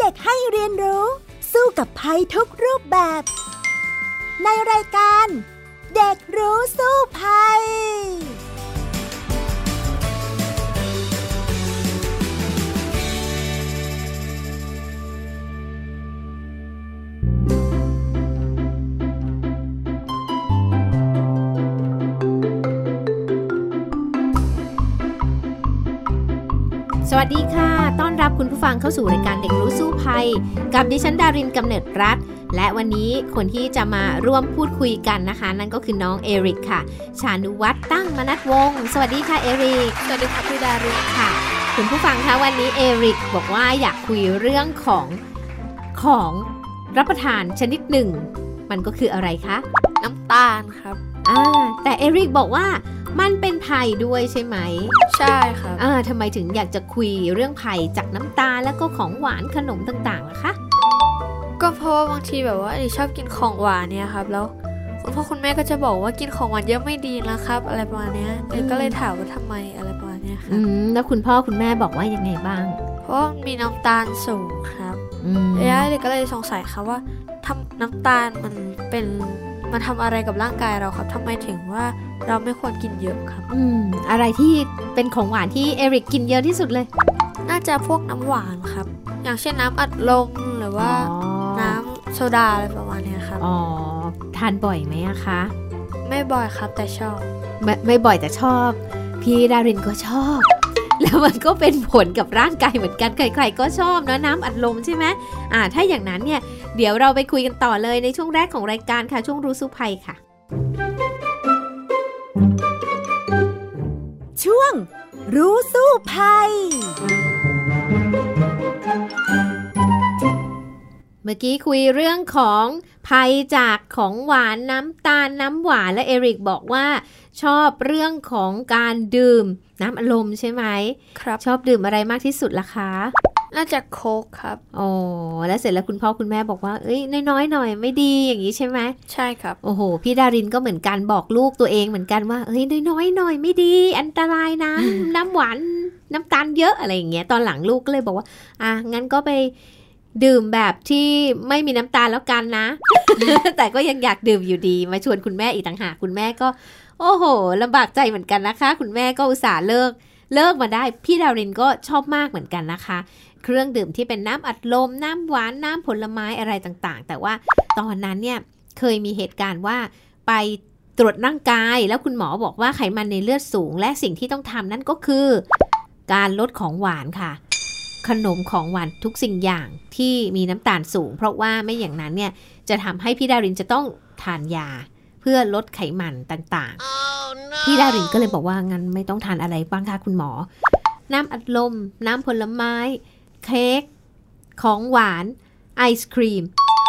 เด็กให้เรียนรู้ สู้กับภัยทุกรูปแบบ ในรายการ เด็กรู้สู้ภัยสวัสดีค่ะ ต้อนรับคุณผู้ฟังเข้าสู่รายการเด็กรู้สู้ภัย กับดิฉันดารินกำเนิดรัฐ และวันนี้คนที่จะมาร่วมพูดคุยกันนะคะ นั่นก็คือน้องเอริกค่ะ ชานุวัฒน์ตั้งมนัทวงศ์สวัสดีค่ะเอริก สวัสดีค่ะพี่ดารินค่ะ คุณผู้ฟังคะวันนี้เอริกบอกว่าอยากคุยเรื่องของของรับประทานชนิดหนึ่ง มันก็คืออะไรคะ น้ำตาลครับ อ่าแต่เอริกบอกว่า มันเป็นไผ่ด้วยใช่ไหม ใช่ครับอ่าทำไมถึงอยากจะคุยเรื่องไผ่จากน้ำตาลแล้วก็ของหวานขนมต่างๆล่ะคะ ก็เพราะว่าบางทีแบบว่าเอชอบกินของหวานเนี่ยครับ แล้วคุณพ่อคุณแม่ก็จะบอกว่ากินของหวานเยอะไม่ดีนะครับ อะไรประมาณเนี้ยเอก็เลยถามว่าทำไมอะไรประมาณเนี้ยครัอืบมแล้วคุณพ่อคุณแม่บอกว่ายังไงบ้าง เพราะว่ามันมีน้ำตาลสูงครับอืมเอเด็กก็เลยสงสัยครับว่าทำน้ำตาลมันเป็น มันทำอะไรกับร่างกายเราครับทำไมถึงว่าเราไม่ควรกินเยอะครับ อืม อะไรที่เป็นของหวานที่เอริกกินเยอะที่สุดเลย น่าจะพวกน้ำหวานครับ อย่างเช่นน้ำอัดลมหรือว่าอ๋อน้ำโซดาอะไรประมาณเนี้ยครับ อ๋อ ทานบ่อยไหมอะคะ ไม่บ่อยครับแต่ชอบ ไม่ไม่บ่อยแต่ชอบ พี่ดารินก็ชอบ แล้วมันก็เป็นผลกับร่างกายเหมือนกัน ใครๆก็ชอบเนอะน้ำอัดลมใช่ไหมอ่า ถ้าอย่างนั้นเนี่ย เดี๋ยวเราไปคุยกันต่อเลยในช่วงแรกของรายการค่ะ ช่วงรู้สู้ภัยค่ะ ช่วงรู้สู้ภัย เมื่อกี้คุยเรื่องของภัยจากของหวานน้ำตาลน้ำหวานและเอริกบอกว่า ชอบเรื่องของการดื่มน้ำอารมณ์ใช่ไหมครับ ชอบดื่มอะไรมากที่สุดล่ะคะ น่าจะโค้กครับอ๋อแล้วเสร็จแล้วคุณพ่อคุณแม่บอกว่า เอ้ยน้อยๆหน่อยไม่ดีอย่างนี้ใช่ไหมใช่ครับโอ้โห พี่ดารินก็เหมือนกันบอกลูกตัวเองเหมือนกันว่าเฮ้ยน้อยๆหน่อยไม่ดี อันตรายนะน้ำหวานน้ำตาลเยอะอะไรอย่างเงี้ยตอนหลังลูกก็เลยบอกว่า อะงั้นก็ไปดื่มแบบที่ไม่มีน้ำตาลแล้วกันนะ แต่ก็ยังอยากดื่มอยู่ดี มาชวนคุณแม่อีกต่างหากคุณแม่ก็ โอ้โหลำบากใจเหมือนกันนะคะ คุณแม่ก็อุตส่าห์เลิก เลิกมาได้ พี่ดารินก็ชอบมากเหมือนกันนะคะ เครื่องดื่มที่เป็นน้ำอัดลม น้ำหวาน น้ำผลไม้อะไรต่างๆ แต่ว่าตอนนั้นเนี่ยเคยมีเหตุการณ์ว่าไปตรวจร่างกายแล้วคุณหมอบอกว่าไขมันในเลือดสูง และสิ่งที่ต้องทำนั่นก็คือ การลดของหวานค่ะ ขนมของหวานทุกสิ่งอย่างที่มีน้ำตาลสูง เพราะว่าไม่อย่างนั้นเนี่ยจะทำให้พี่ดารินจะต้องทานยา เพื่อลดไขมันต่างๆ พี่ดารินก็เลยบอกว่างั้นไม่ต้องทานอะไรบ้างคะคุณหมอ น้ำอัดลม น้ำผลไม้ เค้กของหวานไอศครีม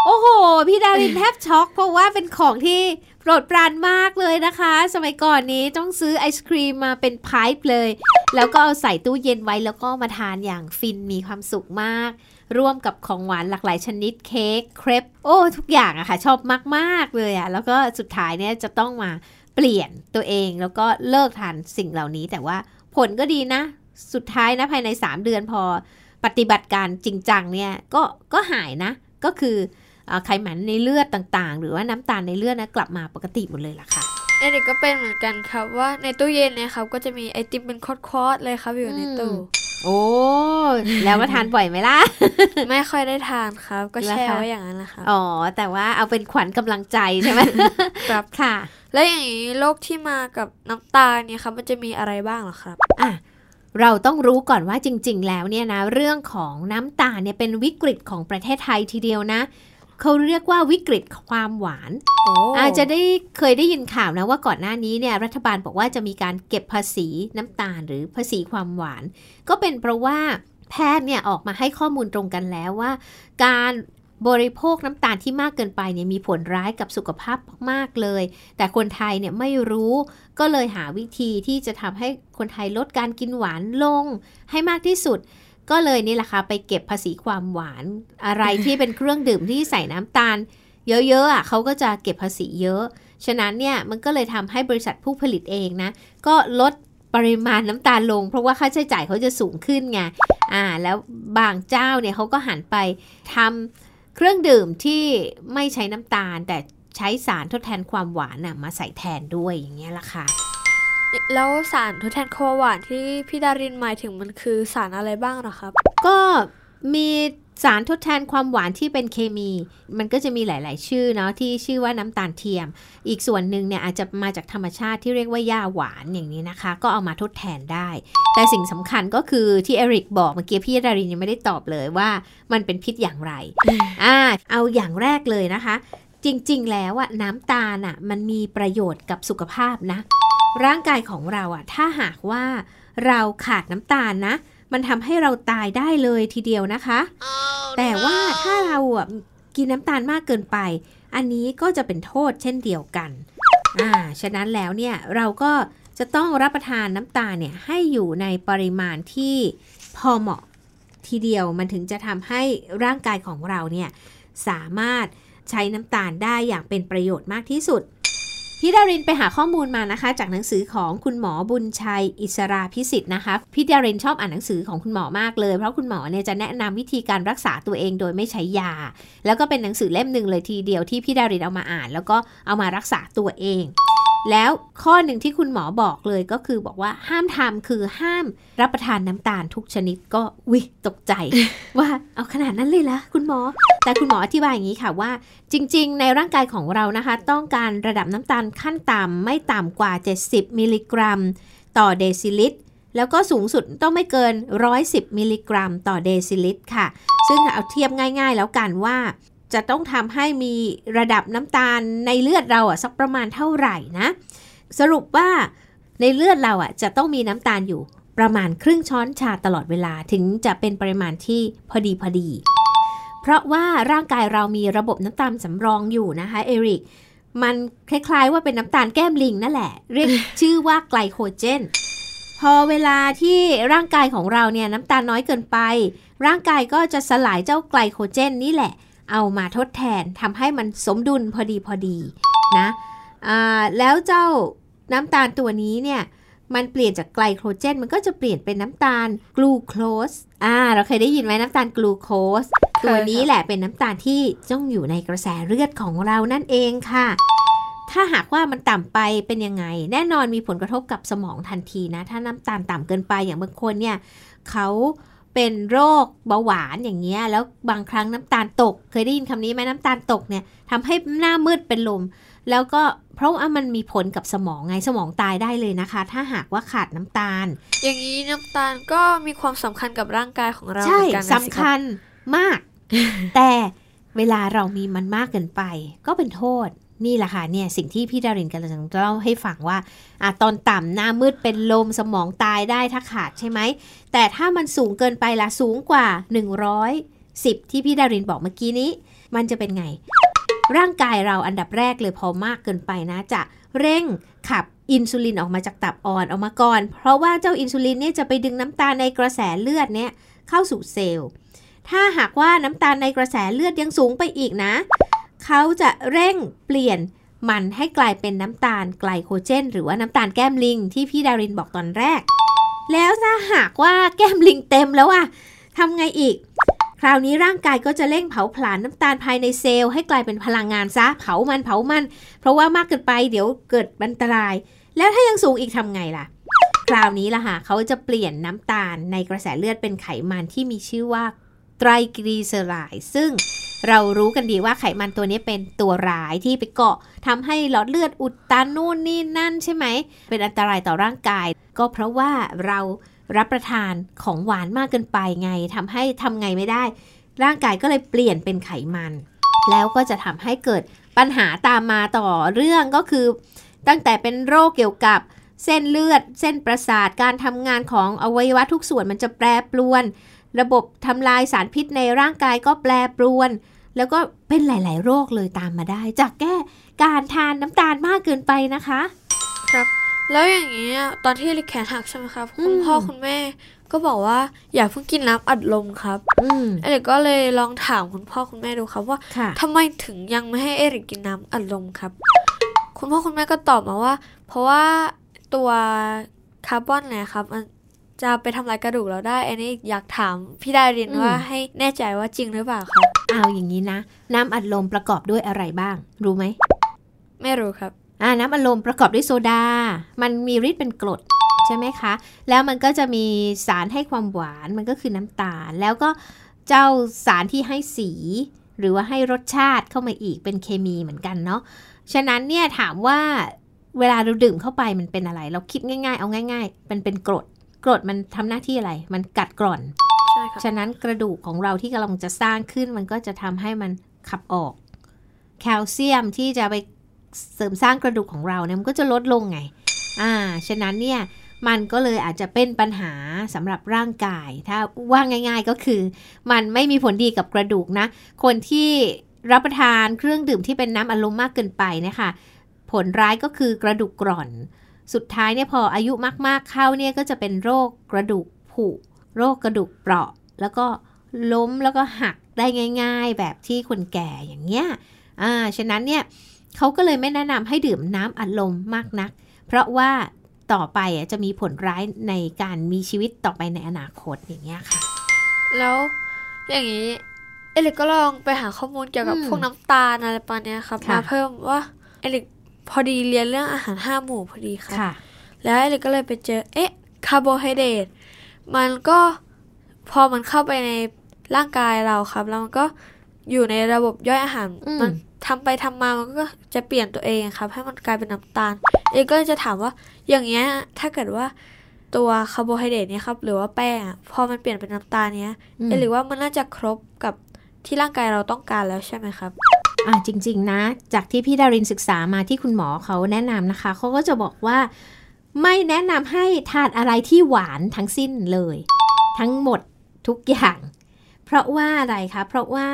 โอ้โห พี่ดารินแทบช็อก เพราะว่าเป็นของที่โปรดปรานมากเลยนะคะ สมัยก่อนนี้ต้องซื้อไอศครีมมาเป็นไพป์เลย แล้วก็เอาใส่ตู้เย็นไว้แล้วก็มาทานอย่างฟินมีความสุขมาก ร่วมกับของหวานหลากหลายชนิดเค้กเครปโอ้ทุกอย่างอะค่ะ ชอบมากๆเลยอะแล้วก็สุดท้ายเนี่ยจะต้องมาเปลี่ยนตัวเองแล้วก็เลิกทานสิ่งเหล่านี้ แต่ว่าผลก็ดีนะ สุดท้ายนะภายใน 3 เดือนพอ ปฏิบัติการจริงจังเนี่ยก็ก็หายนะ ก็คือเอ่อไขมันในเลือดต่างๆ หรือว่าน้ำตาลในเลือดนะกลับมาปกติหมดเลยล่ะค่ะเอเด็กก็เป็นเหมือนกันครับว่าในตู้เย็นเนี่ยครับก็จะมีไอติมเป็นคอดๆเลยครับอยู่ในตู้โอ้แล้วก็ทานบ่อยไหมล่ะ ไม่ค่อยได้ทานครับ ก็แล้วแช่คะไว้อย่างนั้นแหละครับอ๋อ แต่ว่าเอาเป็นขวัญกำลังใจใช่ไหมครับค่ะ แล้วอย่างนี้โรคที่มากับน้ำตาลเนี่ยครับมันจะมีอะไรบ้างเหรอครับอะ เราต้องรู้ก่อนว่าจริง ๆ แล้วเนี่ยนะเรื่องของน้ำตาลเนี่ยเป็นวิกฤตของประเทศไทยทีเดียวนะเขาเรียกว่าวิกฤตความหวานโอ้อาจจะได้เคยได้ยินข่าวนะว่าก่อนหน้านี้เนี่ยรัฐบาลบอกว่าจะมีการเก็บภาษีน้ำตาลหรือภาษีความหวาน ก็เป็นเพราะว่าแพทย์เนี่ยออกมาให้ข้อมูลตรงกันแล้วว่า การ บริโภคน้ำตาลที่มากเกินไปเนี่ยมีผลร้ายกับสุขภาพมากเลย แต่คนไทยเนี่ยไม่รู้ก็เลยหาวิธีที่จะทำให้คนไทยลดการกินหวานลงให้มากที่สุด ก็เลยนี่แหละค่ะไปเก็บภาษีความหวาน อะไรที่เป็นเครื่องดื่มที่ใส่น้ำตาล เยอะๆอะเขาก็จะเก็บภาษีเยอะ ฉะนั้นเนี่ยมันก็เลยทำให้บริษัทผู้ผลิตเองนะ ก็ลดปริมาณน้ำตาลลง เพราะว่าค่าใช้จ่ายเขาจะสูงขึ้นไง อ่า แล้วบางเจ้าเนี่ยเขาก็หันไปทำ เครื่องดื่มที่ไม่ใช้น้ำตาล แต่ใช้สารทดแทนความหวานน่ะมาใส่แทนด้วยอย่างเงี้ยละค่ะ แล้วสารทดแทนความหวานที่พี่ดารินหมายถึงมันคือสารอะไรบ้างเหรอครับ ก็มี สารทดแทนความหวานที่เป็นเคมี มันก็จะมีหลาย ๆ ชื่อเนาะที่ชื่อว่าน้ำตาลเทียม อีกส่วนหนึ่งเนี่ยอาจจะมาจากธรรมชาติที่เรียกว่าหญ้าหวานอย่างนี้นะคะ ก็เอามาทดแทนได้ แต่สิ่งสำคัญก็คือที่เอริกบอกเมื่อกี้พี่ดารินยังไม่ได้ตอบเลยว่ามันเป็นพิษอย่างไรอ่าเอาอย่างแรกเลยนะคะ จริง ๆ แล้วอะน้ำตาลอะมันมีประโยชน์กับสุขภาพนะ ร่างกายของเราอะถ้าหากว่าเราขาดน้ำตาลนะ มันทำให้เราตายได้เลยทีเดียวนะคะแต่ว่าถ้าเราอะกินน้ำตาลมากเกินไป อันนี้ก็จะเป็นโทษเช่นเดียวกัน อ่า ฉะนั้นแล้วเนี่ยเราก็จะต้องรับประทานน้ำตาลเนี่ยให้อยู่ในปริมาณที่พอเหมาะทีเดียวมันถึงจะทำให้ร่างกายของเราเนี่ยสามารถใช้น้ำตาลได้อย่างเป็นประโยชน์มากที่สุด พี่ดารินไปหาข้อมูลมานะคะ จากหนังสือของคุณหมอบุญชัย อิสราพิสิทธิ์นะคะพี่ดารินชอบอ่านหนังสือของคุณหมอมากเลย เพราะคุณหมอเนี่ยจะแนะนำวิธีการรักษาตัวเองโดยไม่ใช้ยา แล้วก็เป็นหนังสือเล่มหนึ่งเลยทีเดียวที่พี่ดารินเอามาอ่าน แล้วก็เอามารักษาตัวเอง แล้วข้อหนึ่งที่คุณหมอบอกเลยก็คือบอกว่าห้ามทำคือห้ามรับประทานน้ำตาลทุกชนิดก็วิตกใจว่าเอาขนาดนั้นเลยละคุณหมอ แต่คุณหมออธิบายอย่างนี้ค่ะว่า จริง ๆ ในร่างกายของเรานะคะ ต้องการระดับน้ำตาลขั้นต่ำไม่ต่ำกว่า 70 มิลลิกรัม ต่อเดซิลิตรแล้วก็สูงสุดต้องไม่เกิน 110 มิลลิกรัม ต่อเดซิลิตรค่ะ ซึ่งเอาเทียบง่าย ๆ แล้วกันว่า จะต้องทำให้มีระดับน้ำตาลในเลือดเราอะสักประมาณเท่าไหร่นะ สรุปว่าในเลือดเราอะจะต้องมีน้ำตาลอยู่ประมาณครึ่งช้อนชาตลอดเวลาถึงจะเป็นปริมาณที่พอดีพอดี เพราะว่าร่างกายเรามีระบบน้ำตาลสำรองอยู่นะคะเอริก มันคล้ายๆว่าเป็นน้ำตาลแก้มลิงนั่นแหละ เรียกชื่อว่าไกลโคเจน พอเวลาที่ร่างกายของเราเนี่ยน้ำตาลน้อยเกินไป ร่างกายก็จะสลายเจ้าไกลโคเจนนี่แหละ เอามาทดแทนทำให้มันสมดุลพอดีพอดีนะอ่าแล้วเจ้าน้ำตาลตัวนี้เนี่ยมันเปลี่ยนจากไกลโคเจน มันก็จะเปลี่ยนเป็นน้ำตาลกลูโคสอ่าเราเคยได้ยินไหมน้ำตาลกลูโคสตัวนี้แหละเป็นน้ำตาลที่ต้องอยู่ในกระแสเลือดของเรานั่นเองค่ะ ถ้าหากว่ามันต่ำไปเป็นยังไง แน่นอนมีผลกระทบกับสมองทันทีนะ ถ้าน้ำตาลต่ำเกินไปอย่างบางคนเนี่ยเขา เป็นโรคเบาหวานอย่างเงี้ยแล้วบางครั้งน้ำตาลตก เคยได้ยินคำนี้ไหมน้ำตาลตกเนี่ยทำให้หน้ามืดเป็นลม แล้วก็เพราะว่ามันมีผลกับสมองไงสมองตายได้เลยนะคะ ถ้าหากว่าขาดน้ำตาล อย่างนี้น้ำตาลก็มีความสำคัญกับร่างกายของเราใช่เหมือนกันนะสำคัญมาก แต่เวลาเรามีมันมากเกินไป ก็เป็นโทษ นี่แหละค่ะเนี่ยสิ่งที่พี่ดารินกำลังจะเล่าให้ฟังว่าอะตอนต่ำหน้ามืดเป็นลมสมองตายได้ถ้าขาดใช่ไหม แต่ถ้ามันสูงเกินไปละสูงกว่า 110 ที่พี่ดารินบอกเมื่อกี้นี้ มันจะเป็นไง ร่างกายเราอันดับแรกเลยพอมากเกินไปนะจะเร่งขับอินซูลินออกมาจากตับอ่อนออกมาก่อน เพราะว่าเจ้าอินซูลินเนี่ยจะไปดึงน้ำตาลในกระแสเลือดเนี่ยเข้าสู่เซลล์ ถ้าหากว่าน้ำตาลในกระแสเลือดยังสูงไปอีกนะ เขาจะเร่งเปลี่ยนมันให้กลายเป็นน้ำตาลไกลโคเจน หรือว่าน้ำตาลแก้มลิงที่พี่ดารินบอกตอนแรก แล้วถ้าหากว่าแก้มลิงเต็มแล้วอะทำไงอีก คราวนี้ร่างกายก็จะเร่งเผาผลาญน้ำตาลภายในเซลล์ให้กลายเป็นพลังงานซะเผามันเผามัน เพราะว่ามากเกินไปเดี๋ยวเกิดอันตราย แล้วถ้ายังสูงอีกทำไงล่ะ คราวนี้ล่ะค่ะเขาจะเปลี่ยนน้ำตาลในกระแสเลือดเป็นไขมันที่มีชื่อว่าไตรกลีเซอไรด์ซึ่ง เรารู้กันดีว่าไขมันตัวนี้เป็นตัวร้ายที่ไปเกาะทำให้หลอดเลือดอุดตันนู่นนี่นั่นใช่ไหม เป็นอันตรายต่อร่างกาย ก็เพราะว่าเรารับประทานของหวานมากเกินไปไงทำให้ทำไงไม่ได้ ร่างกายก็เลยเปลี่ยนเป็นไขมัน แล้วก็จะทำให้เกิดปัญหาตามมาต่อเรื่องก็คือ ตั้งแต่เป็นโรคเกี่ยวกับเส้นเลือด เส้นประสาทการทำงานของอวัยวะทุกส่วนมันจะแปรปรวน ระบบทำลายสารพิษในร่างกายก็แปรปรวน แล้วก็เป็นหลาย ๆ โรคเลยตามมาได้ จากแก้การทานน้ำตาลมากเกินไปนะคะแล้วอย่างนี้ยตอนที่ลิกแขนหักใช่ไหมครับอืมคุณพ่อคุณแม่ก็บอกว่าอย่าเพิ่งกินน้ำอัดลมครับอืมเอริกก็เลยลองถามคุณพ่อคุณแม่ดูครับว่าค่ะทำไมถึงยังไม่ให้เอริกกินน้ำอัดลมครับ คุณพ่อคุณแม่ก็ตอบมาว่า เพราะว่าตัวไขาร์บอนเนี่ยครับมัน จะไปทำลายกระดูกเราได้ อันนี้อยากถามพี่ดารินอืมว่าให้แน่ใจว่าจริงหรือเปล่าครับเอาอย่างนี้นะ น้ำอัดลมประกอบด้วยอะไรบ้าง รู้ไหม ไม่รู้ครับ อ่าน้ำอัดลมประกอบด้วยโซดา มันมีฤทธิ์เป็นกรดใช่ไหมคะ แล้วมันก็จะมีสารให้ความหวาน มันก็คือน้ำตาล แล้วก็เจ้าสารที่ให้สี หรือว่าให้รสชาติเข้ามาอีกเป็นเคมีเหมือนกันเนาะ ฉะนั้นเนี่ยถามว่าเวลาเราดื่มเข้าไปมันเป็นอะไร เราคิดง่าย ๆ เอาง่าย ๆ มันเป็นกรด กรดมันทำหน้าที่อะไร มันกัดกร่อน ใช่ครับฉะนั้นกระดูกของเราที่กำลังจะสร้างขึ้นมันก็จะทำให้มันขับออก แคลเซียมที่จะไปเสริมสร้างกระดูกของเราเนี่ยมันก็จะลดลงไง อ่า ฉะนั้นเนี่ยมันก็เลยอาจจะเป็นปัญหาสำหรับร่างกาย ถ้าว่าง่าย ๆก็คือ มันไม่มีผลดีกับกระดูกนะ คนที่รับประทานเครื่องดื่มที่เป็นน้ำอารมณ์มากเกินไปเนะคะ ผลร้ายก็คือกระดูกกร่อน สุดท้ายเนี่ยพออายุมาก ๆ เข้าเนี่ยก็จะเป็นโรคกระดูกผุ โรคกระดูกเปราะ แล้วก็ล้มแล้วก็หักได้ง่าย ๆ แบบที่คนแก่อย่างเงี้ย อ่า ฉะนั้นเนี่ยเขาก็เลยไม่แนะนำให้ดื่มน้ำอัดลมมากนัก เพราะว่าต่อไปอะจะมีผลร้ายในการมีชีวิตต่อไปในอนาคตอย่างเงี้ยค่ะ แล้วอย่างนี้เอลิกก็ลองไปหาข้อมูลเกี่ยวกับอืมพวกน้ำตาลอะไรประมาณเนี้ยครับค่ะมาเพิ่มว่าเอลิก พอดีเรียนเรื่องอาหารห้าหมู่พอดีครับค่ะ แล้วเอลิกก็เลยไปเจอ เอ๊ะ คาร์โบไฮเดรต มันก็พอมันเข้าไปในร่างกายเราครับ แล้วมันก็อยู่ในระบบย่อยอาหารอืมมันทำไปทำมา มันก็จะเปลี่ยนตัวเองครับ ให้มันกลายเป็นน้ำตาล เอลิกก็เลยจะถามว่า อย่างเงี้ย ถ้าเกิดว่าตัวคาร์โบไฮเดรตเนี่ยครับ หรือว่าแป้งอะพอมันเปลี่ยนเป็นน้ำตาลเนี้ยอืมเอลิกว่ามันน่าจะครบกับที่ร่างกายเราต้องการแล้วใช่ไหมครับ อ่าจริง ๆ นะ จากที่พี่ดารินศึกษามาที่คุณหมอเขาแนะนำนะคะ เขาก็จะบอกว่าไม่แนะนำให้ทานอะไรที่หวานทั้งสิ้นเลย ทั้งหมดทุกอย่าง เพราะว่าอะไรคะ เพราะว่า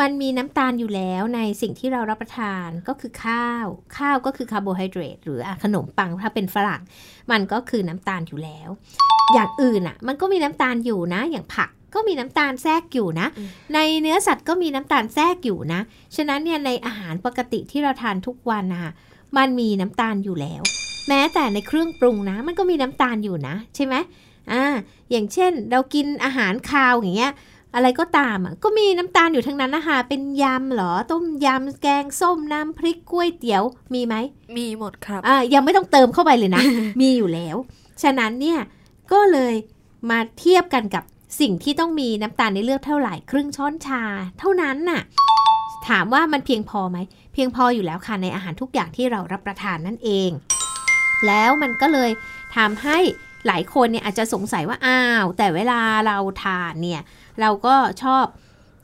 มันมีน้ำตาลอยู่แล้วในสิ่งที่เรารับประทานก็คือข้าว ข้าวก็คือคาร์โบไฮเดรตหรืออขนมปังถ้าเป็นฝรั่ง มันก็คือน้ำตาลอยู่แล้ว อย่างอื่นอะ มันก็มีน้ำตาลอยู่นะ อย่างผัก ก็มีน้ำตาลแทรกอยู่นะอืมในเนื้อสัตว์ก็มีน้ำตาลแทรกอยู่นะ ฉะนั้นเนี่ยในอาหารปกติที่เราทานทุกวันนะคะมันมีน้ำตาลอยู่แล้ว แม้แต่ในเครื่องปรุงนะ มันก็มีน้ำตาลอยู่นะ ใช่ไหมอ่าอย่างเช่น เรากินอาหารคาวอย่างเงี้ยอะไรก็ตามอะก็มีน้ำตาลอยู่ทั้งนั้นนะคะเป็นยำเหรอต้มยำแกงส้มน้ำพริกก๋วยเตี๋ยวมีไหมมีหมดครับอ่ายังไม่ต้องเติมเข้าไปเลยนะ มีอยู่แล้ว ฉะนั้นเนี่ยก็เลยมาเทียบกันกับ สิ่งที่ต้องมีน้ำตาลในเลือดเท่าไหร่ครึ่งช้อนชา เท่านั้นน่ะถามว่ามันเพียงพอไหม เพียงพออยู่แล้วค่ะในอาหารทุกอย่างที่เรารับประทานนั่นเอง แล้วมันก็เลยทำให้หลายคนเนี่ยอาจจะสงสัยว่าอ้าว แต่เวลาเราทานเนี่ยเราก็ชอบ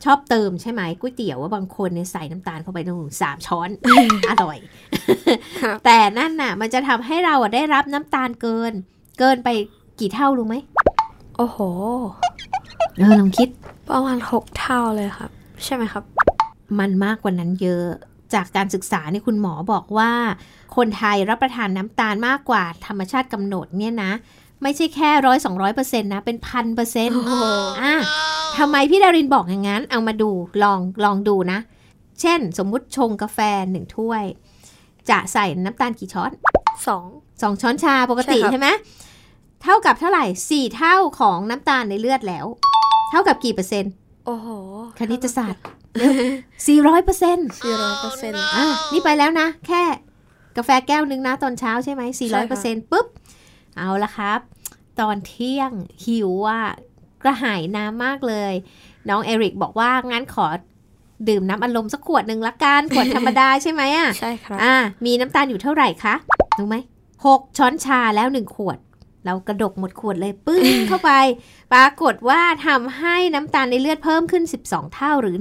ชอบเติมใช่ไหมก๋วยเตี๋ยวว่าบางคนเนี่ยใส่น้ำตาลเข้าไปหนึ่งสามช้อน อร่อยครับแต่นั่นน่ะ มันจะทำให้เราอะได้รับน้ำตาลเกิน เกินไปกี่เท่ารู้ไหมโอ้โห เออลองคิด ประมาณหกเท่าเลยครับ ใช่ไหมครับ มันมากกว่านั้นเยอะ จากการศึกษาเนี่ยคุณหมอบอกว่า คนไทยรับประทานน้ำตาลมากกว่าธรรมชาติกำหนดเนี่ยนะ ไม่ใช่แค่ร้อยสองร้อยเปอร์เซ็นต์นะ เป็นพันเปอร์เซ็นต์โอ้โหอะทำไมพี่ดารินบอกอย่างนั้น เอามาดูลองลองดูนะ เช่น สมมุติชงกาแฟหนึ่งถ้วย จะใส่น้ำตาลกี่ช้อนสองสองช้อนชาปกติใช่ครับใช่ไหมเท่ากับเท่าไหร่สี่เท่าของน้ำตาลในเลือดแล้วเท่ากับกี่เปอร์เซ็นต์ โอ้โห คณิตศาสตร์สี่ร้อยเปอร์เซ็นต์สี่ร้อยเปอร์เซ็นต์อะนี่ไปแล้วนะ แค่กาแฟแก้วนึงนะตอนเช้าใช่ไหมสี่ร้อยเปอร์เซ็นต์ปุ๊บ เอาละครับ ตอนเที่ยงหิวอะกระหายน้ำมากเลย น้องเอริกบอกว่า งั้นขอดื่มน้ำอัดลมสักขวดหนึ่งละกัน ขวดธรรมดาใช่ไหมอะ ใช่ครับ อ่า มีน้ำตาลอยู่เท่าไหร่คะ รู้ไหมหกช้อนชาแล้วหนึ่งขวด เรากระดกหมดขวดเลยปึ้งเข้าไป ปรากฏว่าทำให้น้ำตาลในเลือดเพิ่มขึ้น 12 เท่าหรือ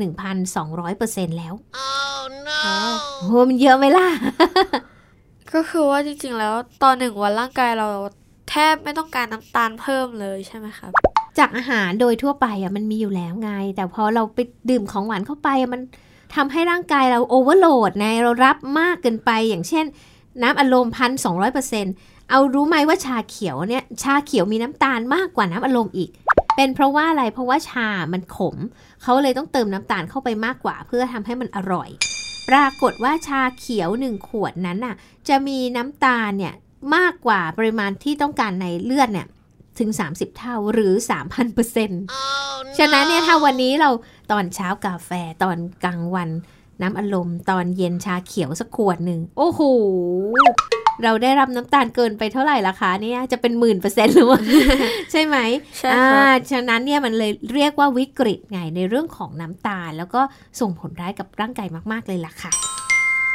1,200%แล้วโอ้โหมันเยอะไหมล่ะ ก็คือว่าจริงๆ แล้วตอนหนึ่งวันร่างกายเราแทบไม่ต้องการน้ำตาลเพิ่มเลยใช่ไหมครับ จากอาหารโดยทั่วไปอะมันมีอยู่แล้วไง แต่พอเราไปดื่มของหวานเข้าไปอะมันทำให้ร่างกายเราโอเวอร์โหลดไงเรารับมากเกินไปอย่างเช่น น้ำอารมณ์พันสองร้อยเปอร์เซ็น เอารู้ไหมว่าชาเขียวเนี่ยชาเขียวมีน้ำตาลมากกว่าน้ำอารมณ์อีก เป็นเพราะว่าอะไรเพราะว่าชามันขม เขาเลยต้องเติมน้ำตาลเข้าไปมากกว่า เพื่อทำให้มันอร่อย ปรากฏว่าชาเขียวหนึ่งขวดนั้นน่ะจะมีน้ำตาลเนี่ยมากกว่าปริมาณที่ต้องการในเลือดเนี่ยถึง 30 เท่าหรือ 3,000เปอร์เซ็นต์ฉะนั้นเนี่ยถ้าวันนี้เราตอนเช้ากาแฟตอนกลางวัน น้ำอารมณ์ตอนเย็นชาเขียวสักขวดหนึ่ง โอ้โห เราได้รับน้ำตาลเกินไปเท่าไหร่ละคะเนี่ยจะเป็นหมื่นเปอร์เซ็นต์หรือว่าใช่ไหมใช่อ่าครับฉะนั้นเนี่ยมันเลยเรียกว่าวิกฤตไงในเรื่องของน้ำตาล แล้วก็ส่งผลร้ายกับร่างกายมาก ๆเลยล่ะค่ะ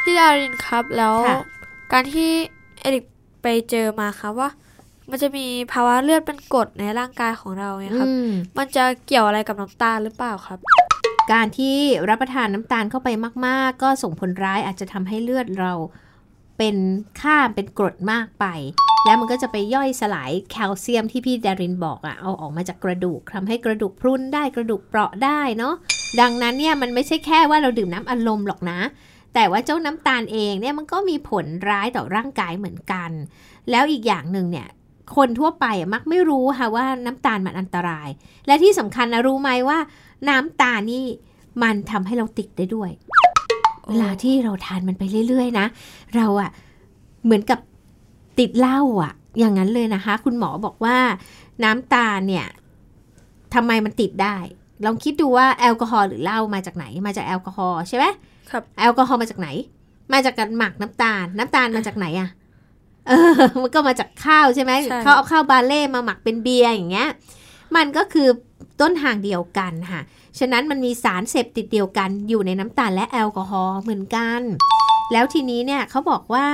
พี่ดารินครับแล้วค่ะการที่เอริกไปเจอมาครับว่า มันจะมีภาวะเลือดเป็นกรดในร่างกายของเราไงครับอืมมันจะเกี่ยวอะไรกับน้ำตาลหรือเปล่าครับ การที่รับประทานน้ำตาลเข้าไปมาก ๆ ก็ส่งผลร้ายอาจจะทำให้เลือดเรา เป็นค่าเป็นกรดมากไป แล้วมันก็จะไปย่อยสลายแคลเซียมที่พี่ดารินบอกอะเอาออกมาจากกระดูกทำให้กระดูกพรุนได้กระดูกเปราะได้เนาะดังนั้นเนี่ยมันไม่ใช่แค่ว่าเราดื่มน้ำอารมณ์หรอกนะ แต่ว่าเจ้าน้ำตาลเองเนี่ยมันก็มีผลร้ายต่อร่างกายเหมือนกัน แล้วอีกอย่างหนึ่งเนี่ยคนทั่วไปมักไม่รู้ค่ะว่าน้ำตาลมันอันตราย และที่สำคัญนะรู้ไหมว่า น้ำตาลนี่มันทำให้เราติดได้ด้วย เวลาที่เราทานมันไปเรื่อย ๆ นะ เราอะเหมือนกับติดเหล้าอะอย่างนั้นเลยนะคะ คุณหมอบอกว่าน้ำตาลเนี่ยทำไมมันติดได้ ลองคิดดูว่าแอลกอฮอล์หรือเหล้ามาจากไหน มาจากแอลกอฮอล์ใช่ไหมครับแอลกอฮอล์มาจากไหน มาจากการหมักน้ำตาล น้ำตาลมาจากไหนอะเออมันก็มาจากข้าวใช่ไหมใช่เขาเอาข้าวบาเล่มาหมักเป็นเบียร์อย่างเงี้ย มันก็คือต้นทางเดียวกันค่ะ ฉะนั้นมันมีสารเสพติดเดียวกันอยู่ในน้ำตาลและแอลกอฮอล์เหมือนกัน แล้วทีนี้เนี่ยเขาบอกว่า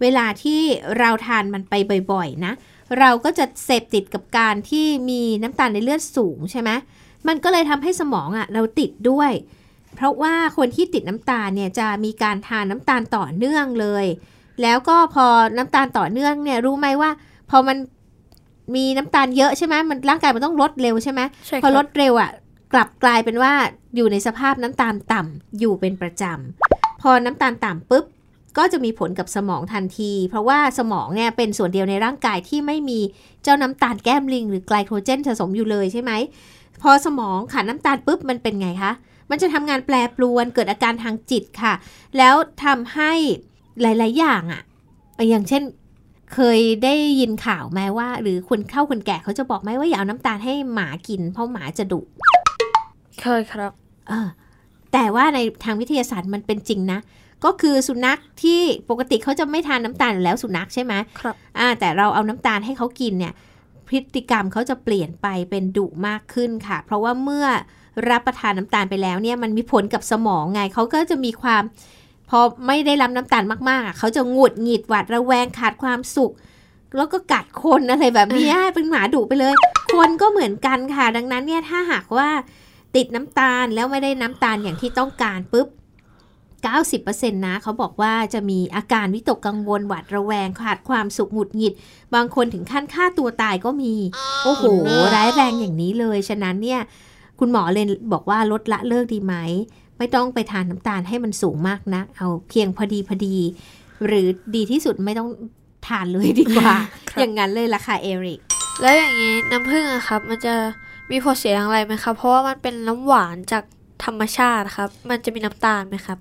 เวลาที่เราทานมันไปบ่อยๆนะ เราก็จะเสพติดกับการที่มีน้ำตาลในเลือดสูงใช่ไหมมันก็เลยทำให้สมองอะ่ะเราติดด้วย เพราะว่าคนที่ติดน้ำตาลเนี่ยจะมีการทานน้ำตาลต่อเนื่องเลย แล้วก็พอน้ำตาลต่อเนื่องเนี่ยรู้ไหมว่า พอมันมีน้ำตาลเยอะใช่ไหมมันร่างกายมันต้องลดเร็วใช่ไหมใช่คพอรับลดเร็วอะ กลับกลายเป็นว่าอยู่ในสภาพน้ำตาลต่ำอยู่เป็นประจำพอน้ำตาลต่ำปุ๊บก็จะมีผลกับสมองทันที เพราะว่าสมองเนี่ยเป็นส่วนเดียวในร่างกายที่ไม่มีเจ้าน้ำตาลแก้มลิง หรือไกลโคเจนผสมอยู่เลยใช่ไหมพอสมองขาดน้ำตาลปุ๊บมันเป็นไงคะมันจะทำงานแปรปรวนเกิดอาการทางจิตค่ะ แล้วทำให้หลาย ๆ อย่างอะ่ะอย่างเช่นเคยได้ยินข่าวไหมว่า หรือคนเข้าคนแก่เขาจะบอกไหมว่าอย่าเอาน้ำตาลให้หมากิน เพราะหมาจะดุ เคยครับเออแต่ว่าในทางวิทยาศาสตร์มันเป็นจริงนะ ก็คือสุนัขที่ปกติเขาจะไม่ทานน้ำตาลอยู่แล้วสุนัขใช่ไหมครับอ่าแต่เราเอาน้ำตาลให้เขากินเนี่ย พฤติกรรมเขาจะเปลี่ยนไปเป็นดุมากขึ้นค่ะ เพราะว่าเมื่อรับประทานน้ำตาลไปแล้วเนี่ยมันมีผลกับสมองไงเขาก็จะมีความพอไม่ได้รับน้ำตาลมากๆอะเขาจะหงุดหงิดหวาดระแวงขาดความสุข แล้วก็กัดคนอะไรแบบนี้เป็นหมาดุไปเลย คนก็เหมือนกันค่ะ ดังนั้นเนี่ยถ้าหากว่า ติดน้ำตาลแล้วไม่ได้น้ำตาลอย่างที่ต้องการปุ๊บ 90%นะเขาบอกว่าจะมีอาการวิตกกังวลหวาดระแวงขาดความสุขหงุดหงิด บางคนถึงขั้นฆ่าตัวตายก็มี โอ้โห ร้ายแรงอย่างนี้เลย ฉะนั้นเนี่ย คุณหมอเลยบอกว่าลดละเลิกดีไหม ไม่ต้องไปทานน้ำตาลให้มันสูงมากนะ เอาเพียงพอดีพอดี หรือดีที่สุดไม่ต้องทานเลยดีกว่าครับอย่างนั้นเลยล่ะค่ะเอริก แล้วอย่างนี้น้ำผึ้งอะครับ มันจะ มีผลเสียอย่างไรไหมครับ เพราะว่ามันเป็นน้ำหวานจากธรรมชาติครับ มันจะมีน้ำตาลไหมครับ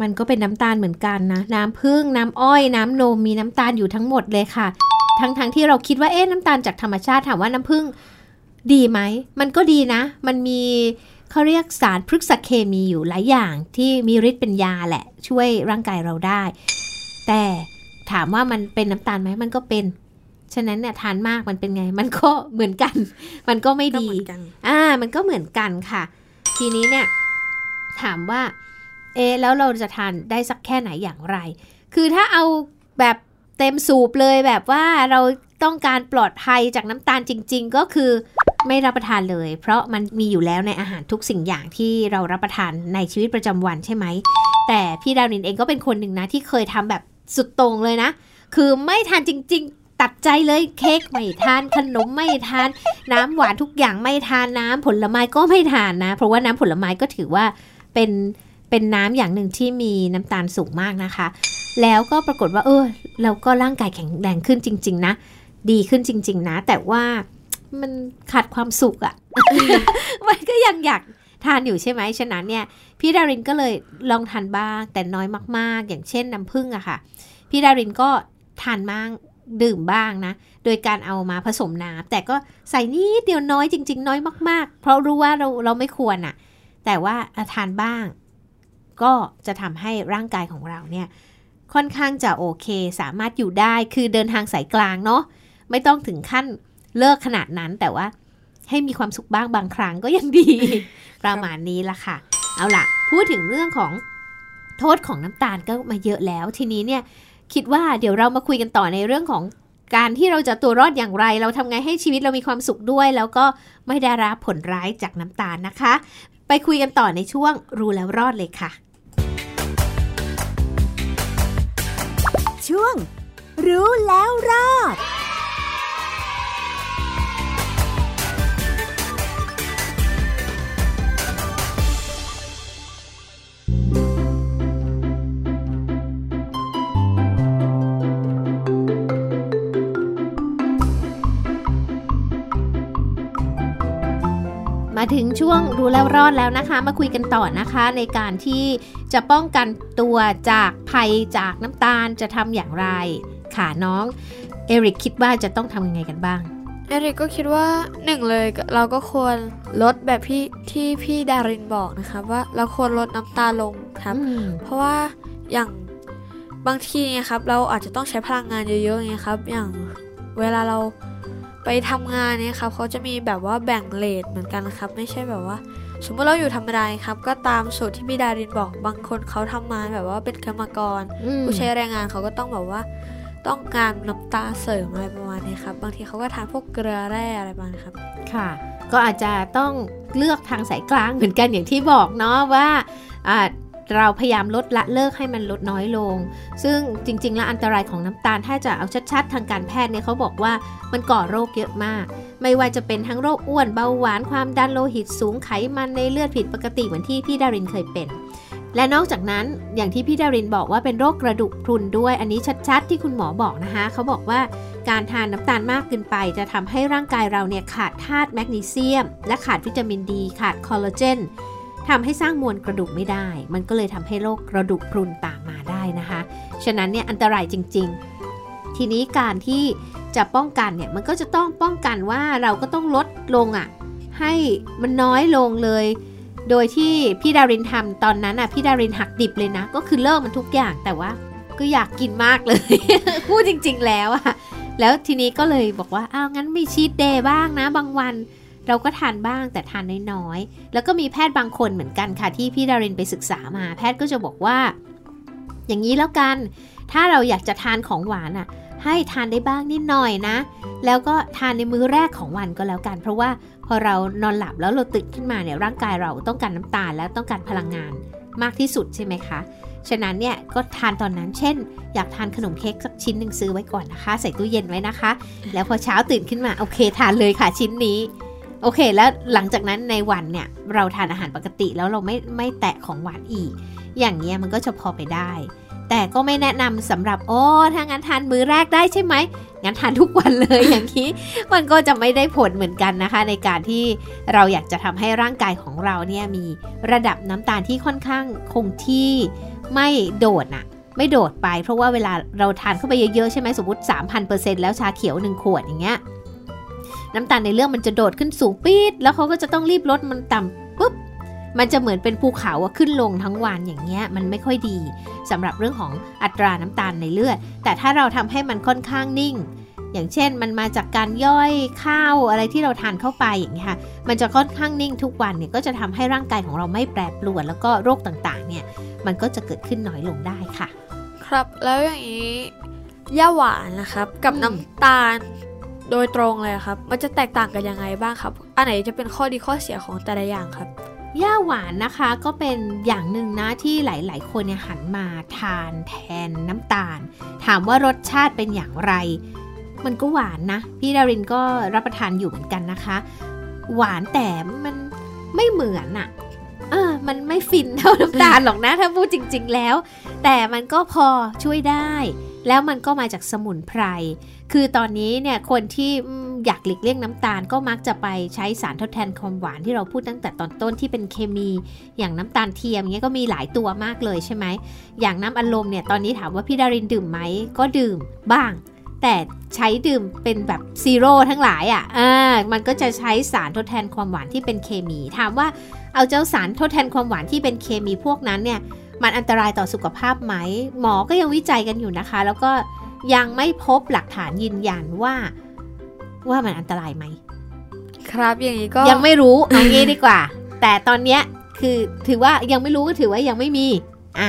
มันก็เป็นน้ำตาลเหมือนกันนะ น้ำผึ้งน้ำอ้อย น้ำนมมีน้ำตาลอยู่ทั้งหมดเลยค่ะ ทั้งทั้งที่เราคิดว่าเอ๊ะน้ำตาลจากธรรมชาติถามว่าน้ำผึ้งดีไหม มันก็ดีนะ มันมีเขาเรียกสารพฤกษเคมีอยู่หลายอย่างที่มีฤทธิ์เป็นยาแหละ ช่วยร่างกายเราได้ แต่ถามว่ามันเป็นน้ำตาลไหมมันก็เป็น ฉะนั้นเนี่ยทานมากมันเป็นไง มันก็เหมือนกัน มันก็ไม่ก็ดีเหมือนกันอ่า มันก็เหมือนกันค่ะ ทีนี้เนี่ย ถามว่า เอะแล้วเราจะทานได้สักแค่ไหนอย่างไร คือถ้าเอาแบบเต็มสูบเลยแบบว่าเราต้องการปลอดภัยจากน้ำตาลจริง ๆ ก็คือไม่รับประทานเลย เพราะมันมีอยู่แล้วในอาหารทุกสิ่งอย่างที่เรารับประทานในชีวิตประจำวันใช่ไหม แต่พี่ดาวนินเองก็เป็นคนหนึ่งนะที่เคยทำแบบสุดโต่งเลยนะ คือไม่ทานจริง ๆ ตัดใจเลยเค้กไม่ทานขนมไม่ทาน น้ำหวานทุกอย่างไม่ทานน้ำผลไม้ก็ไม่ทานนะ เพราะว่าน้ำผลไม้ก็ถือว่าเป็นเป็นน้ำอย่างหนึ่งที่มีน้ำตาลสูงมากนะคะ แล้วก็ปรากฏว่าเออเราก็ร่างกายแข็งแรงขึ้นจริง ๆ นะ ดีขึ้นจริง ๆ นะ แต่ว่ามันขาดความสุขอะมันก็ยังอยากทานอยู่ใช่ไหมฉะนั้นเนี่ยพี่ดารินก็เลยลองทานบ้างแต่น้อยมาก ๆ อย่างเช่นน้ำผึ้งอะค่ะ พี่ดารินก็ทานมาก ดื่มบ้างนะ โดยการเอามาผสมน้ำแต่ก็ใส่นิดเดียวน้อยจริง ๆ น้อยมากๆ เพราะรู้ว่าเราเราไม่ควรอะแต่ว่าทานบ้าง ก็จะทำให้ร่างกายของเราเนี่ย ค่อนข้างจะโอเค สามารถอยู่ได้คือเดินทางสายกลางเนาะไม่ต้องถึงขั้นเลิกขนาดนั้นแต่ว่าให้มีความสุขบ้างบางครั้งก็ยังดี ประมาณนี้ละค่ะ เอาล่ะ พูดถึงเรื่องของโทษของน้ำตาลก็มาเยอะแล้ว ทีนี้เนี่ย คิดว่าเดี๋ยวเรามาคุยกันต่อในเรื่องของการที่เราจะตัวรอดอย่างไร เราทำไงให้ชีวิตเรามีความสุขด้วย แล้วก็ไม่ได้รับผลร้ายจากน้ำตาลนะคะ ไปคุยกันต่อในช่วงรู้แล้วรอดเลยค่ะ ช่วง รู้แล้วรอด มาถึงช่วงรู้แล้วรอดแล้วนะคะ มาคุยกันต่อนะคะในการที่จะป้องกันตัวจากภัยจากน้ำตาลจะทำอย่างไรค่ะน้องเอริกคิดว่าจะต้องทำยังไงกันบ้างเอริกก็คิดว่าหนึ่งเลยเราก็ควรลดแบบพี่ที่พี่ดารินบอกนะครับว่าเราควรลดน้ำตาลลงครับอืมเพราะว่าอย่างบางทีเนี่ยครับ เราอาจจะต้องใช้พลังงานเยอะๆไงครับ อย่างเวลาเรา ไปทำงานเนี่ยครับเขาจะมีแบบว่าแบ่งเลทเหมือนกันนะครับ ไม่ใช่แบบว่า สมมติเราอยู่ธรรมดาครับ ก็ตามสูตรที่พี่ดารินบอกบางคนเขาทำมาแบบว่าเป็นกรรมกรอืมผู้ใช้แรงงานเขาก็ต้องแบบว่า ต้องการน้ำตาเสริมอะไรประมาณนี้ครับ บางทีเขาก็ทานพวกเกลือแร่อะไรประมาณนี้ครับ ค่ะ ก็อาจจะต้องเลือกทางสายกลางเหมือนกันอย่างที่บอกเนาะว่าอ่า เราพยายามลดละเลิกให้มันลดน้อยลง ซึ่งจริง ๆ แล้วอันตรายของน้ำตาล ถ้าจะเอาชัดๆ ทางการแพทย์เนี่ยเขาบอกว่ามันก่อโรคเยอะมาก ไม่ว่าจะเป็นทั้งโรคอ้วนเบาหวานความดันโลหิตสูงไขมันในเลือดผิดปกติเหมือนที่พี่ดารินเคยเป็นและนอกจากนั้นอย่างที่พี่ดารินบอกว่าเป็นโรคกระดูกพรุนด้วย อันนี้ชัดๆ ที่คุณหมอบอกนะคะเขาบอกว่าการทานน้ำตาลมากเกินไป จะทำให้ร่างกายเราเนี่ยขาดธาตุแมกนีเซียม และขาดวิตามินดี ขาดคอลลาเจน ทำให้สร้างมวลกระดูกไม่ได้ มันก็เลยทำให้โรคกระดูกพรุนตามมาได้นะคะ ฉะนั้นเนี่ยอันตรายจริง ๆ ทีนี้การที่จะป้องกันเนี่ยมันก็จะต้องป้องกันว่าเราก็ต้องลดลงอะให้มันน้อยลงเลย โดยที่พี่ดารินทำตอนนั้นอะพี่ดารินหักดิบเลยนะ ก็คือเลิกมันทุกอย่างแต่ว่าก็อยากกินมากเลย พูดจริง ๆ แล้วอะแล้วทีนี้ก็เลยบอกว่าอ้าวงั้นมีชีตเดย์บ้างนะ บางวัน เราก็ทานบ้างแต่ทานน้อยๆ แล้วก็มีแพทย์บางคนเหมือนกันค่ะ ที่พี่ดารินไปศึกษามา แพทย์ก็จะบอกว่า อย่างนี้แล้วกัน ถ้าเราอยากจะทานของหวานอะ ให้ทานได้บ้างนิดหน่อยนะ แล้วก็ทานในมื้อแรกของวันก็แล้วกัน เพราะว่าพอเรานอนหลับแล้วเราตื่นขึ้นมาเนี่ยร่างกายเราต้องการน้ำตาลและต้องการพลังงานมากที่สุดใช่ไหมคะฉะนั้นเนี่ยก็ทานตอนนั้น เช่น อยากทานขนมเค้กสักชิ้นหนึ่งซื้อไว้ก่อนนะคะ ใส่ตู้เย็นไว้นะคะ แล้วพอเช้าตื่นขึ้นมาโอเคทานเลยค่ะชิ้นนี้ โอเค แล้วหลังจากนั้นในวันเนี่ยเราทานอาหารปกติแล้วเราไม่ไม่แตะของหวานอีก อย่างเงี้ยมันก็จะพอไปได้ แต่ก็ไม่แนะนำสำหรับโอ้ถ้างั้นทานมื้อแรกได้ใช่ไหมงั้นทานทุกวันเลยอย่างนี้ มันก็จะไม่ได้ผลเหมือนกันนะคะ ในการที่เราอยากจะทำให้ร่างกายของเราเนี่ยมีระดับน้ำตาลที่ค่อนข้างคงที่ไม่โดดน่ะไม่โดดไป เพราะว่าเวลาเราทานเข้าไปเยอะๆใช่ไหมสมมติ 3,000%แล้วชาเขียว 1 ขวดอย่างเงี้ย น้ำตาลในเรื่องมันจะโดดขึ้นสูงปี๊ดแล้วเขาก็จะต้องรีบลดมันต่ำปุ๊บมันจะเหมือนเป็นภูเขาอะขึ้นลงทั้งวันอย่างเงี้ยมันไม่ค่อยดีสำหรับเรื่องของอัตราน้ำตาลในเลือด แต่ถ้าเราทำให้มันค่อนข้างนิ่ง อย่างเช่นมันมาจากการย่อยข้าวอะไรที่เราทานเข้าไปอย่างเงี้ยค่ะมันจะค่อนข้างนิ่งทุกวันเนี่ยก็จะทำให้ร่างกายของเราไม่แปรปรวน แล้วก็โรคต่างๆเนี่ยมันก็จะเกิดขึ้นน้อยลงได้ค่ะ ครับแล้วอย่างนี้ย่าหวานนะครับ กับอืมน้ำตาล โดยตรงเลยครับ มันจะแตกต่างกันยังไงบ้างครับ อันไหนจะเป็นข้อดีข้อเสียของแต่ละอย่างครับย่าหวานนะคะก็เป็นอย่างหนึ่งนะที่หลาย ๆ คนเนี่ยหันมาทานแทนน้ำตาล ถามว่ารสชาติเป็นอย่างไร มันก็หวานนะ พี่ดารินก็รับประทานอยู่เหมือนกันนะคะ หวานแต่มันไม่เหมือนอะเออมันไม่ฟินเท่าน้ำตาลหรอกนะถ้าพูดจริง ๆ แล้ว แต่มันก็พอช่วยได้ แล้วมันก็มาจากสมุนไพร คือตอนนี้เนี่ยคนที่อยากหลีกเลี่ยงน้ำตาลก็มักจะไปใช้สารทดแทนความหวานที่เราพูดตั้งแต่ตอนต้นที่เป็นเคมีอย่างน้ำตาลเทียมเงี้ยก็มีหลายตัวมากเลยใช่ไหม อย่างน้ำอัดลมเนี่ยตอนนี้ถามว่าพี่ดารินดื่มไหมก็ดื่มบ้าง แต่ใช้ดื่มเป็นแบบซีโร่ทั้งหลายอะ่ะอ่ามันก็จะใช้สารทดแทนความหวานที่เป็นเคมี ถามว่าเอาเจ้าสารทดแทนความหวานที่เป็นเคมีพวกนั้นเนี่ย มันอันตรายต่อสุขภาพไหม หมอก็ยังวิจัยกันอยู่นะคะ แล้วก็ยังไม่พบหลักฐานยืนยันว่าว่ามันอันตรายไหม ครับอย่างนี้ก็ยังไม่รู้เอางี้ดีกว่า แต่ตอนเนี้ยคือถือว่ายังไม่รู้ก็ถือว่ายังไม่มีอะ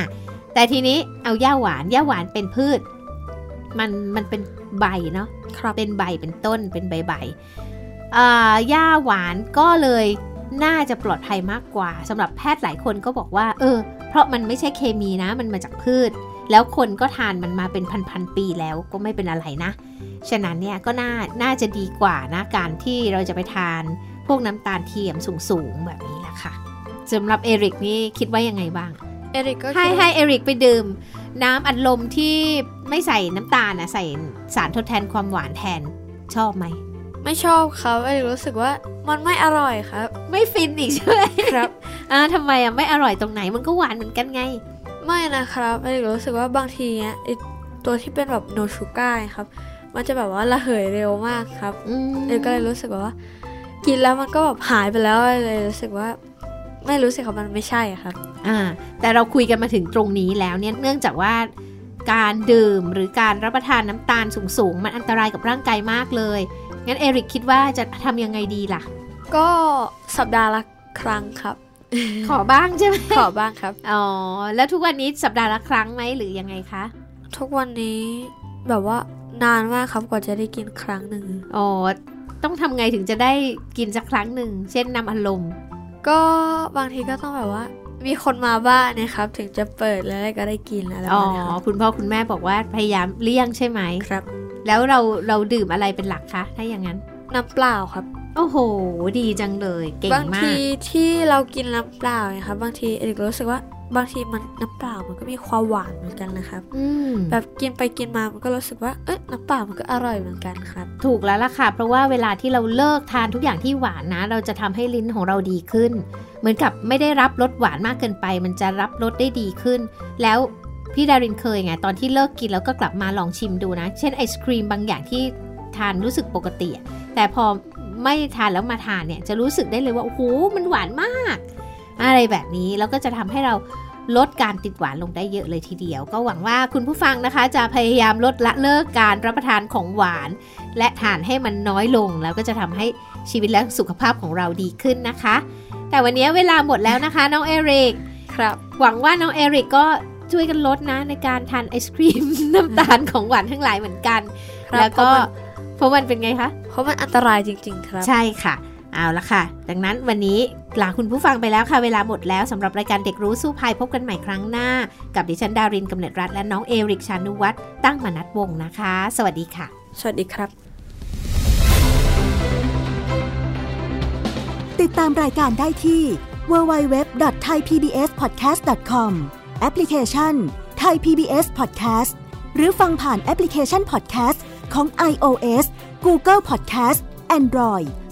แต่ทีนี้เอาหญ้าหวานหญ้าหวานเป็นพืช มันมันเป็นใบเนาะครับเป็นใบเป็นต้นเป็นใบใบอ่าหญ้าหวานก็เลยน่าจะปลอดภัยมากกว่าสำหรับแพทย์หลายคนก็บอกว่า เออ เพราะมันไม่ใช่เคมีนะ มันมาจากพืช แล้วคนก็ทานมันมาเป็นพันๆปีแล้วก็ไม่เป็นอะไรนะ ฉะนั้นเนี่ยก็น่าน่าจะดีกว่านะการที่เราจะไปทาน พวกน้ำตาลเทียมสูงๆแบบนี้แหละค่ะสำหรับเอริกนี่คิดว่ายังไงบ้างเอริกก็ให้คิดว่าให้เอริกไปดื่ม น้ำอัดลมที่ไม่ใส่น้ำตาลนะใส่สารทดแทนความหวานแทนชอบไหม ไม่ชอบครับเอริกรู้สึกว่ามันไม่อร่อยครับ ไม่ฟินอีกใช่ไหมครับอ่าทำไมอะไม่อร่อยตรงไหนมันก็หวานเหมือนกันไง ไม่นะครับเอริกรู้สึกว่าบางทีเนี้ยไอ้ตัวที่เป็นแบบโนชูก้าครับ มันจะแบบว่าระเหยเร็วมากครับอืมเอริกก็เลยรู้สึกว่า กินแล้วมันก็แบบหายไปแล้วเลยรู้สึกว่า ไม่รู้สึกว่ามันไม่ใช่อะครับ อ่า แต่เราคุยกันมาถึงตรงนี้แล้วเนี่ยเนื่องจากว่าการดื่มหรือการรับประทานน้ำตาลสูงๆ มันอันตรายกับร่างกายมากเลย งั้นเอริกคิดว่าจะทำยังไงดีล่ะ ก็สัปดาห์ละครั้งครับ ขอบ้างใช่ไหมขอบ้างครับ อ๋อ แล้วทุกวันนี้สัปดาห์ละครั้งไหมหรือยังไงคะ ทุกวันนี้แบบว่านานมากครับกว่าจะได้กินครั้งหนึ่งอ๋อ ต้องทำไงถึงจะได้กินสักครั้งหนึ่ง เช่นนำอารมณ์ ก็บางทีก็ต้องแบบว่า มีคนมาบ้านนะครับ ถึงจะเปิดแล้วก็ได้กินอะไรปอ๋ระอมาณนี้ครับคุณพ่อคุณแม่บอกว่าพยายามเลี่ยงใช่ไหมครับ แล้วเราเราดื่มอะไรเป็นหลักคะถ้าอย่างนั้นน้ำเปล่าครับโอ้โห ดีจังเลย เก่งบางมาทีกที่เรากินน้ำเปล่าเนี่ยครับบางทีเอกรู้สึกว่า บางทีมันน้ำเปล่ามันก็มีความหวานเหมือนกันนะครับอืมแบบกินไปกินมามันก็รู้สึกว่าเอ๊ะน้ำเปล่ามันก็อร่อยเหมือนกันครับ ถูกแล้วล่ะค่ะ เพราะว่าเวลาที่เราเลิกทานทุกอย่างที่หวานนะ เราจะทำให้ลิ้นของเราดีขึ้น เหมือนกับไม่ได้รับรสหวานมากเกินไป มันจะรับรสได้ดีขึ้น แล้วพี่ดารินเคยไงตอนที่เลิกกินแล้วก็กลับมาลองชิมดูนะ เช่นไอศครีมบางอย่างที่ทานรู้สึกปกติอะแต่พอไม่ทานแล้วมาทานเนี่ยจะรู้สึกได้เลยว่าโอ้โหมันหวานมาก อะไรแบบนี้แล้วก็จะทำให้เรา ลดการติดหวานลงได้เยอะเลยทีเดียว ก็หวังว่าคุณผู้ฟังนะคะ จะพยายามลดละเลิกการรับประทานของหวาน และทานให้มันน้อยลง แล้วก็จะทำให้ชีวิตและสุขภาพของเราดีขึ้นนะคะ แต่วันนี้เวลาหมดแล้วนะคะน้องเอริกครับหวังว่าน้องเอริกก็ช่วยกันลดนะในการทานไอศครีมน้ำตาลของหวานทั้งหลายเหมือนกันครับแล้วก็เพราะมันเพราะมันเป็นไงคะ เพราะมันอันตรายจริง ๆ ครับ ใช่ค่ะ เอาละค่ะ ดังนั้นวันนี้ลาคุณผู้ฟังไปแล้วค่ะ เวลาหมดแล้วสำหรับรายการเด็กรู้สู้ภัยพบกันใหม่ครั้งหน้า กับดิฉันดารินกำเนิดรัฐและน้องเอริกชานุวัฒน์ตั้งมนัดวงศ์นะคะ สวัสดีค่ะ สวัสดีครับ ติดตามรายการได้ที่ www.thaipbspodcast.com แอปพลิเคชัน Thai PBS Podcast หรือฟังผ่านแอปพลิเคชัน Podcast ของ iOS Google Podcast Android